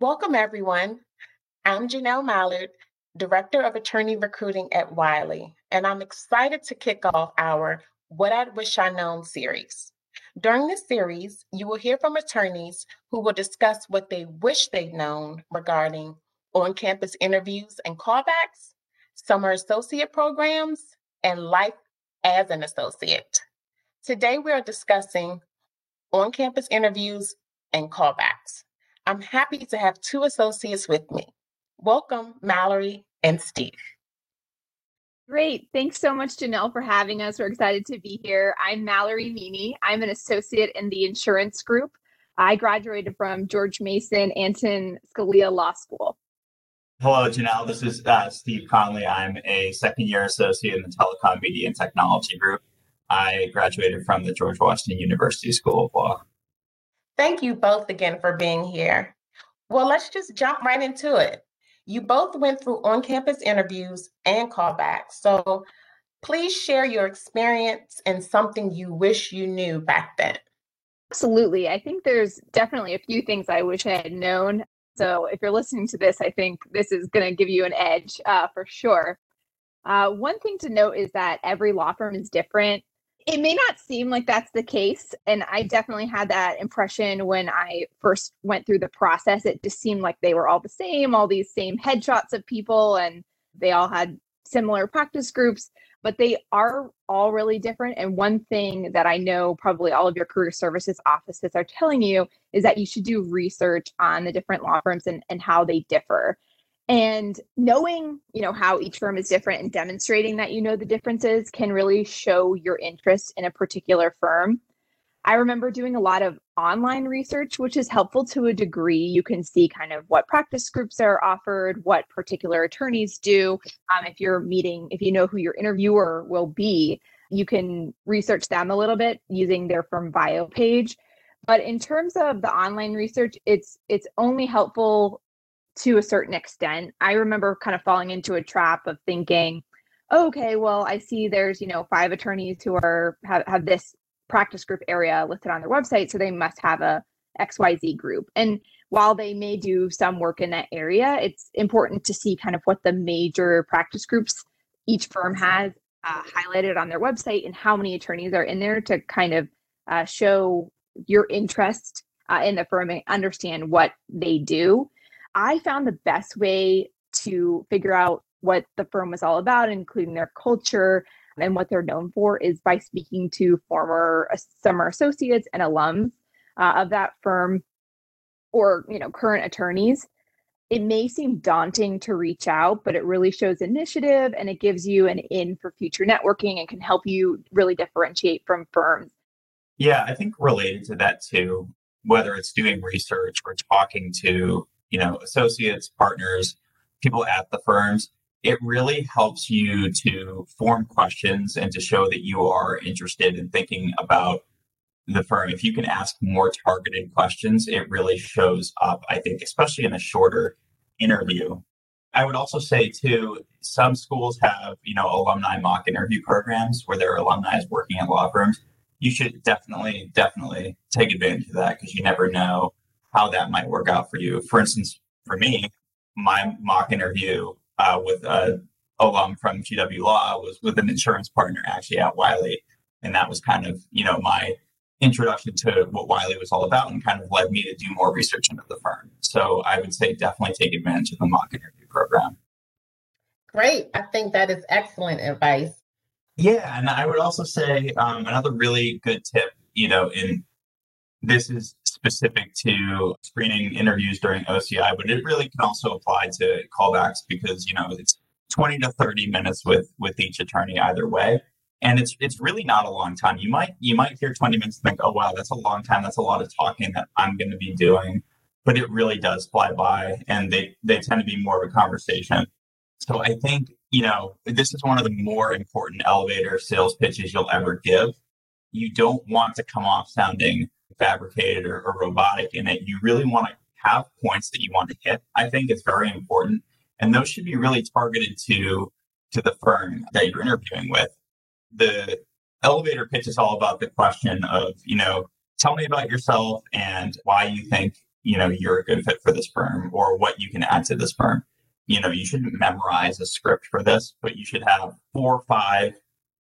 Welcome, everyone. I'm Janelle Mallard, Director of Attorney Recruiting at Wiley, and I'm excited to kick off our What I Wish I Known series. During this series, you will hear from attorneys who will discuss what they wish they'd known regarding on campus interviews and callbacks, summer associate programs, and life as an associate. Today, we are discussing on campus interviews and callbacks. I'm happy to have two associates with me. Welcome, Mallory and Steve. Great. Thanks so much, Janelle, for having us. We're excited to be here. I'm Mallory Meany. I'm an associate in the insurance group. I graduated from George Mason Antonin Scalia Law School. Hello, Janelle. This is uh, Steve Conley. I'm a second year associate in the Telecom Media and Technology group. I graduated from the George Washington University School of Law. Thank you both again for being here. Well, let's just jump right into it. You both went through on campus interviews and callbacks. So please share your experience and something you wish you knew back then. Absolutely. I think there's definitely a few things I wish I had known. So if you're listening to this, I think this is going to give you an edge uh, for sure. Uh, one thing to note is that every law firm is different it may not seem like that's the case. And I definitely had that impression when I first went through the process. It just seemed like they were all the same, all these same headshots of people, and they all had similar practice groups, but they are all really different. And one thing that I know probably all of your career services offices are telling you is that you should do research on the different law firms and, and how they differ and knowing you know how each firm is different and demonstrating that you know the differences can really show your interest in a particular firm. I remember doing a lot of online research which is helpful to a degree. You can see kind of what practice groups are offered what particular attorneys do. Um, if you're meeting if you know who your interviewer will be you can research them a little bit using their firm bio page. But in terms of the online research it's it's only helpful to a certain extent. I remember kind of falling into a trap of thinking, okay, well, I see there's, you know, five attorneys who are have, have this practice group area listed on their website, so they must have a XYZ group. And while they may do some work in that area, it's important to see kind of what the major practice groups each firm has uh, highlighted on their website and how many attorneys are in there to kind of uh, show your interest uh, in the firm and understand what they do. I found the best way to figure out what the firm was all about, including their culture and what they're known for, is by speaking to former uh, summer associates and alums uh, of that firm or you know current attorneys. It may seem daunting to reach out but it really shows initiative and it gives you an in for future networking and can help you really differentiate from firms. Yeah i think related to that too whether it's doing research or talking to you know, associates, partners, people at the firms, it really helps you to form questions and to show that you are interested in thinking about the firm. If you can ask more targeted questions, it really shows up, I think, especially in a shorter interview. I would also say too, some schools have, you know, alumni mock interview programs where their alumni is working at law firms. You should definitely, definitely take advantage of that because you never know how that might work out for you. For instance, for me, my mock interview uh, with a alum from GW Law was with an insurance partner actually at Wiley, and that was kind of you know my introduction to what Wiley was all about, and kind of led me to do more research into the firm. So I would say definitely take advantage of the mock interview program. Great, I think that is excellent advice. Yeah, and I would also say um, another really good tip, you know, in this is specific to screening interviews during OCI, but it really can also apply to callbacks because you know it's 20 to 30 minutes with with each attorney either way. And it's it's really not a long time. You might you might hear 20 minutes and think, oh wow, that's a long time. That's a lot of talking that I'm going to be doing. But it really does fly by, and they they tend to be more of a conversation. So I think you know this is one of the more important elevator sales pitches you'll ever give. You don't want to come off sounding fabricated or, or robotic in it. You really want to have points that you want to hit. I think it's very important. And those should be really targeted to to the firm that you're interviewing with. The elevator pitch is all about the question of, you know, tell me about yourself and why you think you know you're a good fit for this firm or what you can add to this firm. You know, you shouldn't memorize a script for this, but you should have four or five,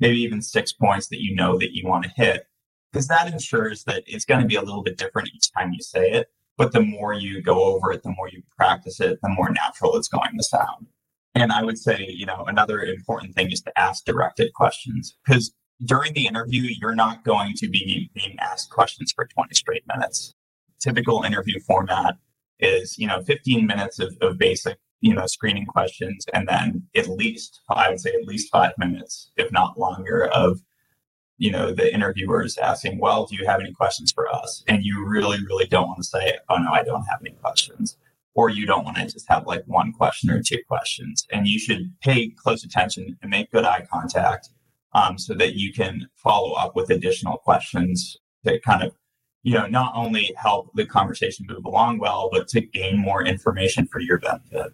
maybe even six points that you know that you want to hit. Because that ensures that it's going to be a little bit different each time you say it. But the more you go over it, the more you practice it, the more natural it's going to sound. And I would say, you know, another important thing is to ask directed questions because during the interview, you're not going to be being asked questions for 20 straight minutes. Typical interview format is, you know, 15 minutes of, of basic, you know, screening questions, and then at least, I would say at least five minutes, if not longer, of, you know, the interviewers asking, well, do you have any questions for us? And you really, really don't want to say, oh, no, I don't have any questions. Or you don't want to just have like one question or two questions. And you should pay close attention and make good eye contact um, so that you can follow up with additional questions that kind of you know not only help the conversation move along well but to gain more information for your benefit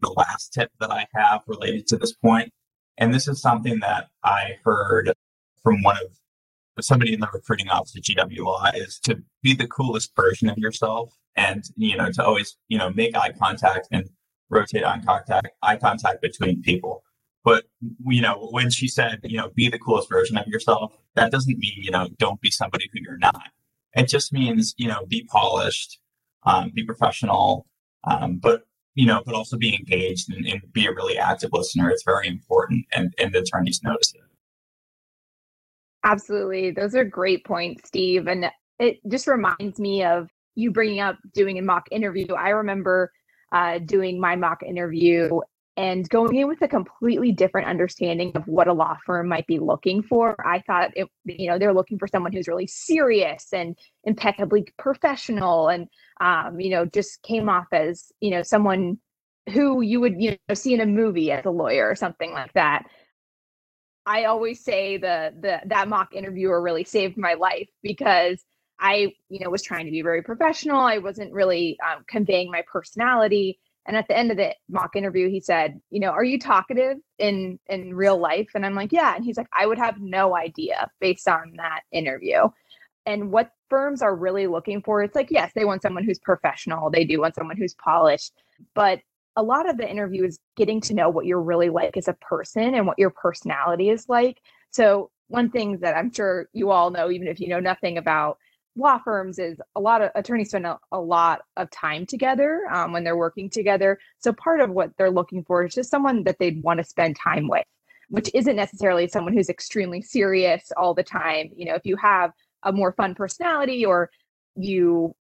the last tip that i have related to this point and this is something that i heard from one of somebody in the recruiting office at gw law is to be the coolest version of yourself and you know to always you know make eye contact and rotate eye contact eye contact between people but you know, when she said, you know, be the coolest version of yourself, that doesn't mean you know don't be somebody who you're not. It just means you know be polished, um, be professional, um, but you know, but also be engaged and, and, be a really active listener. It's very important, and and the attorneys notice it. Absolutely, those are great points, Steve, and it just reminds me of you bringing up doing a mock interview. I remember uh, doing my mock interview and going in with a completely different understanding of what a law firm might be looking for. I thought it, you know, they're looking for someone who's really serious and impeccably professional and, um, you know, just came off as, you know, someone who you would, you know, see in a movie as a lawyer or something like that. I always say the the that mock interviewer really saved my life because I, you know, was trying to be very professional. I wasn't really um, conveying my personality and at the end of the mock interview, he said, "You know, are you talkative in in real life?" And I'm like, "Yeah." And he's like, "I would have no idea based on that interview." And what firms are really looking for, it's like, yes, they want someone who's professional. They do want someone who's polished, but a lot of the interview is getting to know what you're really like as a person and what your personality is like. So one thing that I'm sure you all know, even if you know nothing about law firms is a lot of attorneys spend a, a lot of time together um, when they're working together. So part of what they're looking for is just someone that they'd want to spend time with, which isn't necessarily someone who's extremely serious all the time. You know, if you have a more fun personality or you,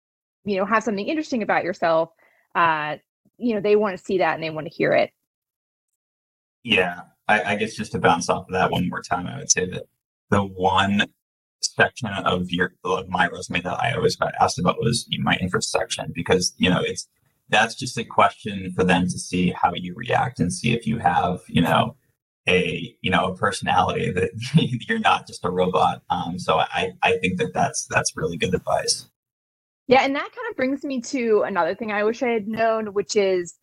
you know, have something interesting about yourself, uh, you know, they want to see that and they want to hear it. Yeah, I, I guess just to bounce off of that one more time, I would say that the one section of your of my resume that I always got asked about was my interest section because you know it's that's just a question for them to see how you react and see if you have you know a you know a personality that you're not just a robot. Um, so I I think that that's that's really good advice. Yeah, and that kind of brings me to another thing I wish I had known, which is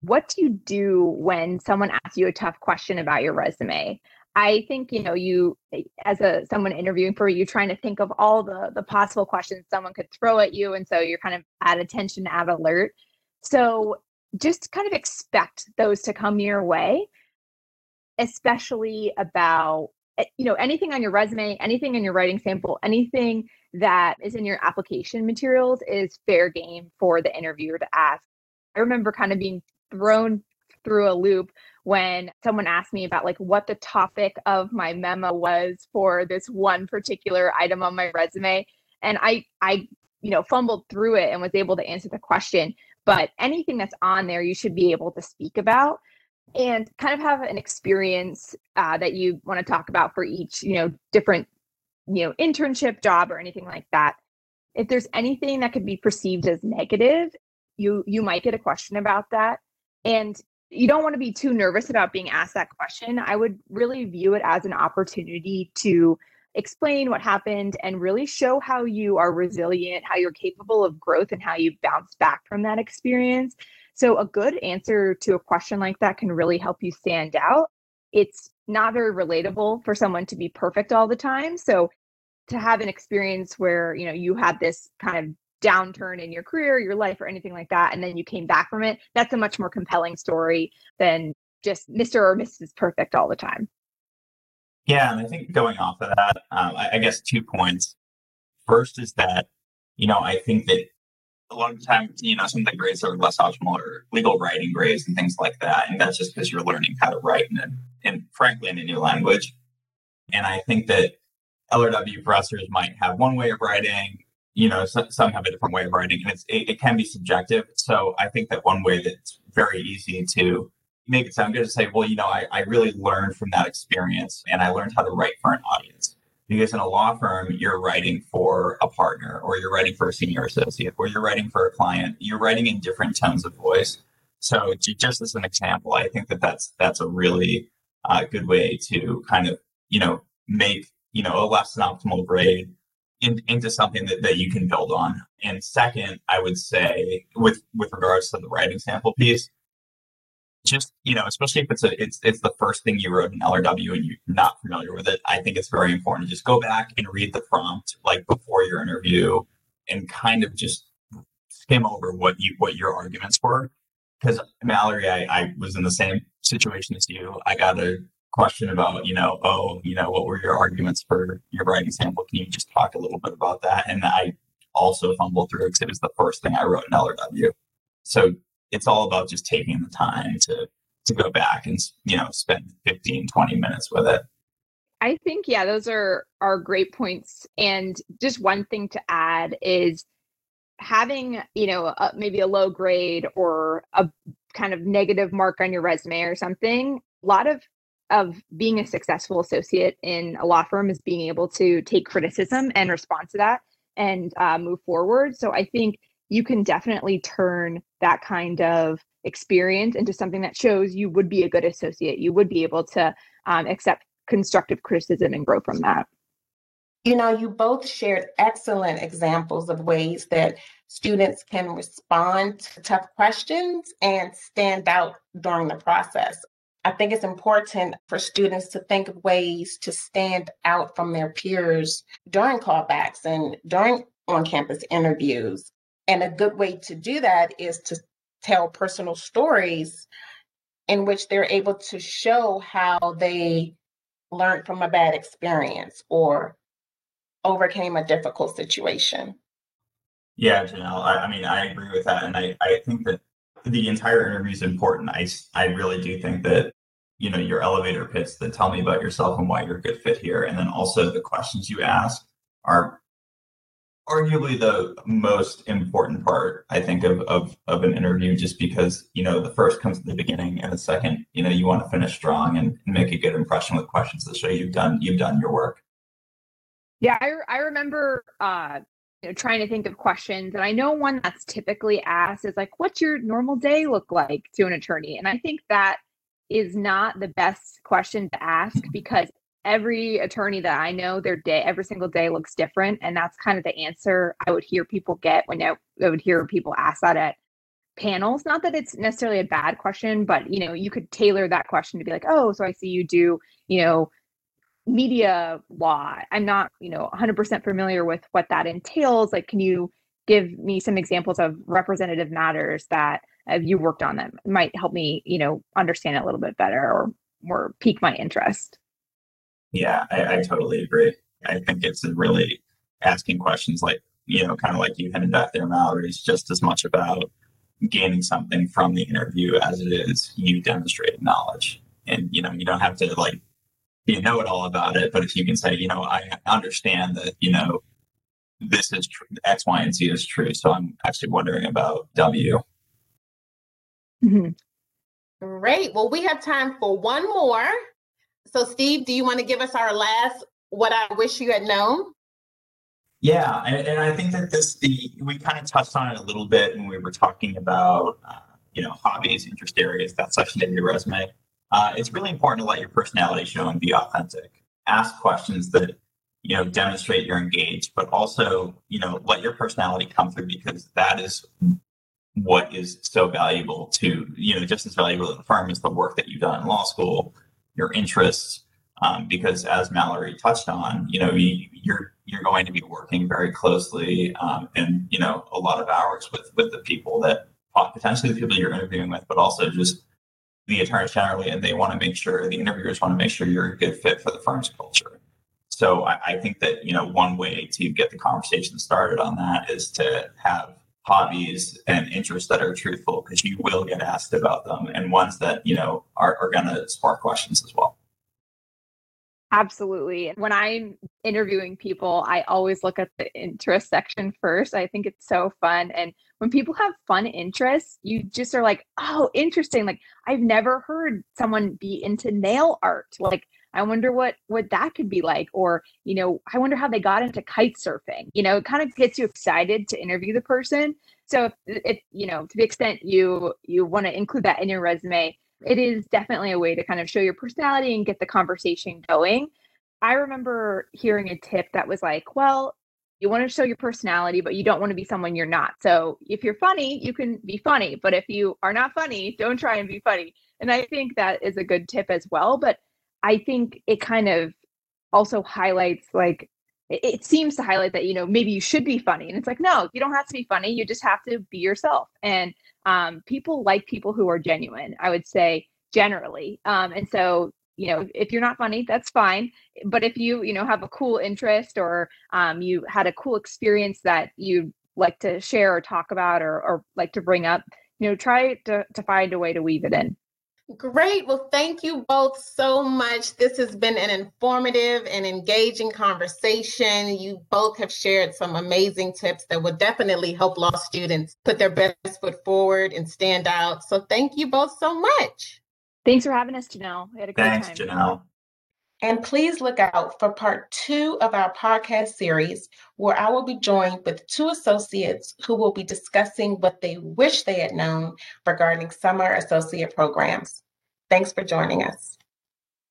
what do you do when someone asks you a tough question about your resume? I think you know you as a someone interviewing for you, trying to think of all the the possible questions someone could throw at you, and so you're kind of at attention, at alert. So just kind of expect those to come your way, especially about you know anything on your resume, anything in your writing sample, anything that is in your application materials is fair game for the interviewer to ask. I remember kind of being thrown through a loop when someone asked me about like what the topic of my memo was for this one particular item on my resume and i i you know fumbled through it and was able to answer the question but anything that's on there you should be able to speak about and kind of have an experience uh, that you want to talk about for each you know different you know internship job or anything like that if there's anything that could be perceived as negative you you might get a question about that and you don't want to be too nervous about being asked that question. I would really view it as an opportunity to explain what happened and really show how you are resilient, how you're capable of growth, and how you bounce back from that experience. So, a good answer to a question like that can really help you stand out. It's not very relatable for someone to be perfect all the time. So, to have an experience where you know you had this kind of downturn in your career, your life, or anything like that, and then you came back from it, that's a much more compelling story than just Mr. or Mrs. Perfect all the time. Yeah, and I think going off of that, um, I, I guess two points. First is that, you know, I think that a lot of the time, you know, some of the grades are less optimal or legal writing grades and things like that. And that's just because you're learning how to write and, and frankly in a new language. And I think that LRW professors might have one way of writing, you know, some, some have a different way of writing, and it's, it, it, can be subjective. So I think that one way that's very easy to make it sound good to say, well, you know, I, I really learned from that experience and I learned how to write for an audience. Because in a law firm, you're writing for a partner or you're writing for a senior associate or you're writing for a client. You're writing in different tones of voice. So just as an example, I think that that's that's a really uh, good way to kind of you know make you know a less than optimal grade in, into something that, that you can build on. And second, I would say with with regards to the writing sample piece, just you know, especially if it's a it's it's the first thing you wrote in LRW and you're not familiar with it, I think it's very important to just go back and read the prompt like before your interview and kind of just skim over what you what your arguments were. Because Mallory, I, I was in the same situation as you. I got a question about, you know, oh, you know, what were your arguments for your writing sample? Can you just talk a little bit about that? And I also fumbled through because it was the first thing I wrote in LRW. So it's all about just taking the time to to go back and you know spend 15 20 minutes with it. I think yeah those are are great points. And just one thing to add is having you know a, maybe a low grade or a kind of negative mark on your resume or something a lot of of being a successful associate in a law firm is being able to take criticism and respond to that and uh, move forward. So i think you can definitely turn that kind of experience into something that shows you would be a good associate. You would be able to um, accept constructive criticism and grow from that. You know, you both shared excellent examples of ways that students can respond to tough questions and stand out during the process. I think it's important for students to think of ways to stand out from their peers during callbacks and during on campus interviews. And a good way to do that is to tell personal stories in which they're able to show how they learned from a bad experience or overcame a difficult situation. Yeah, Janelle, I, I mean, I agree with that. And I, I think that the entire interview is important. I, I really do think that, you know, your elevator pitch that tell me about yourself and why you're a good fit here. And then also the questions you ask are arguably the most important part, I think, of, of of an interview, just because you know the first comes at the beginning, and the second, you know, you want to finish strong and, and make a good impression with questions that show you've done you've done your work. Yeah, I I remember uh, you know trying to think of questions, and I know one that's typically asked is like, "What's your normal day look like to an attorney?" And I think that is not the best question to ask because every attorney that I know, their day, every single day looks different. And that's kind of the answer I would hear people get when I, would hear people ask that at panels. Not that it's necessarily a bad question, but you know, you could tailor that question to be like, oh, so I see you do, you know, media law. I'm not, you know, 100% familiar with what that entails. Like, can you give me some examples of representative matters that you worked on that might help me, you know, understand it a little bit better or or pique my interest? Yeah, I, I totally agree. I think it's really asking questions like, you know, kind of like you hinted at there, Mallory, is just as much about gaining something from the interview as it is you demonstrating knowledge. And, you know, you don't have to like you know it all about it, but if you can say, you know, I understand that, you know, this is true, X, Y, and Z is true. So I'm actually wondering about W. Mm-hmm. Great. Well, we have time for one more. So, Steve, do you want to give us our last what I wish you had known? Yeah, and, and I think that this the we kind of touched on it a little bit when we were talking about uh, you know hobbies, interest areas, that section of your resume. Uh, it's really important to let your personality show and be authentic. Ask questions that you know demonstrate you're engaged, but also you know let your personality come through because that is what is so valuable to you know just as valuable to the firm as the work that you've done in law school your interests. Um, because as Mallory touched on, you know, you, you're you're going to be working very closely um, and you know a lot of hours with with the people that potentially the people you're interviewing with, but also just the attorneys generally, and they want to make sure the interviewers want to make sure you're a good fit for the firm's culture. So I, I think that you know one way to get the conversation started on that is to have hobbies and interests that are truthful because you will get asked about them and ones that you know are, are going to spark questions as well Absolutely. When I'm interviewing people, I always look at the interest section first. I think it's so fun. And when people have fun interests, you just are like, oh, interesting. Like I've never heard someone be into nail art. Like I wonder what what that could be like. Or, you know, I wonder how they got into kite surfing. You know, it kind of gets you excited to interview the person. So if, if you know, to the extent you you want to include that in your resume, it is definitely a way to kind of show your personality and get the conversation going. I remember hearing a tip that was like, well, you want to show your personality, but you don't want to be someone you're not. So if you're funny, you can be funny. But if you are not funny, don't try and be funny. And I think that is a good tip as well. But I think it kind of also highlights like it, seems to highlight that you know maybe you should be funny and it's like no you don't have to be funny you just have to be yourself and um, people like people who are genuine, I would say generally. Um, and so, you know, if you're not funny, that's fine. But if you, you know, have a cool interest or um, you had a cool experience that you like to share or talk about or, or like to bring up, you know, try to, to find a way to weave it in. Great. Well, thank you both so much. This has been an informative and engaging conversation. You both have shared some amazing tips that will definitely help law students put their best foot forward and stand out. So, thank you both so much. Thanks for having us, Janelle. We had a great Thanks, time. Janelle. And please look out for part two of our podcast series, where I will be joined with two associates who will be discussing what they wish they had known regarding summer associate programs. Thanks for joining us.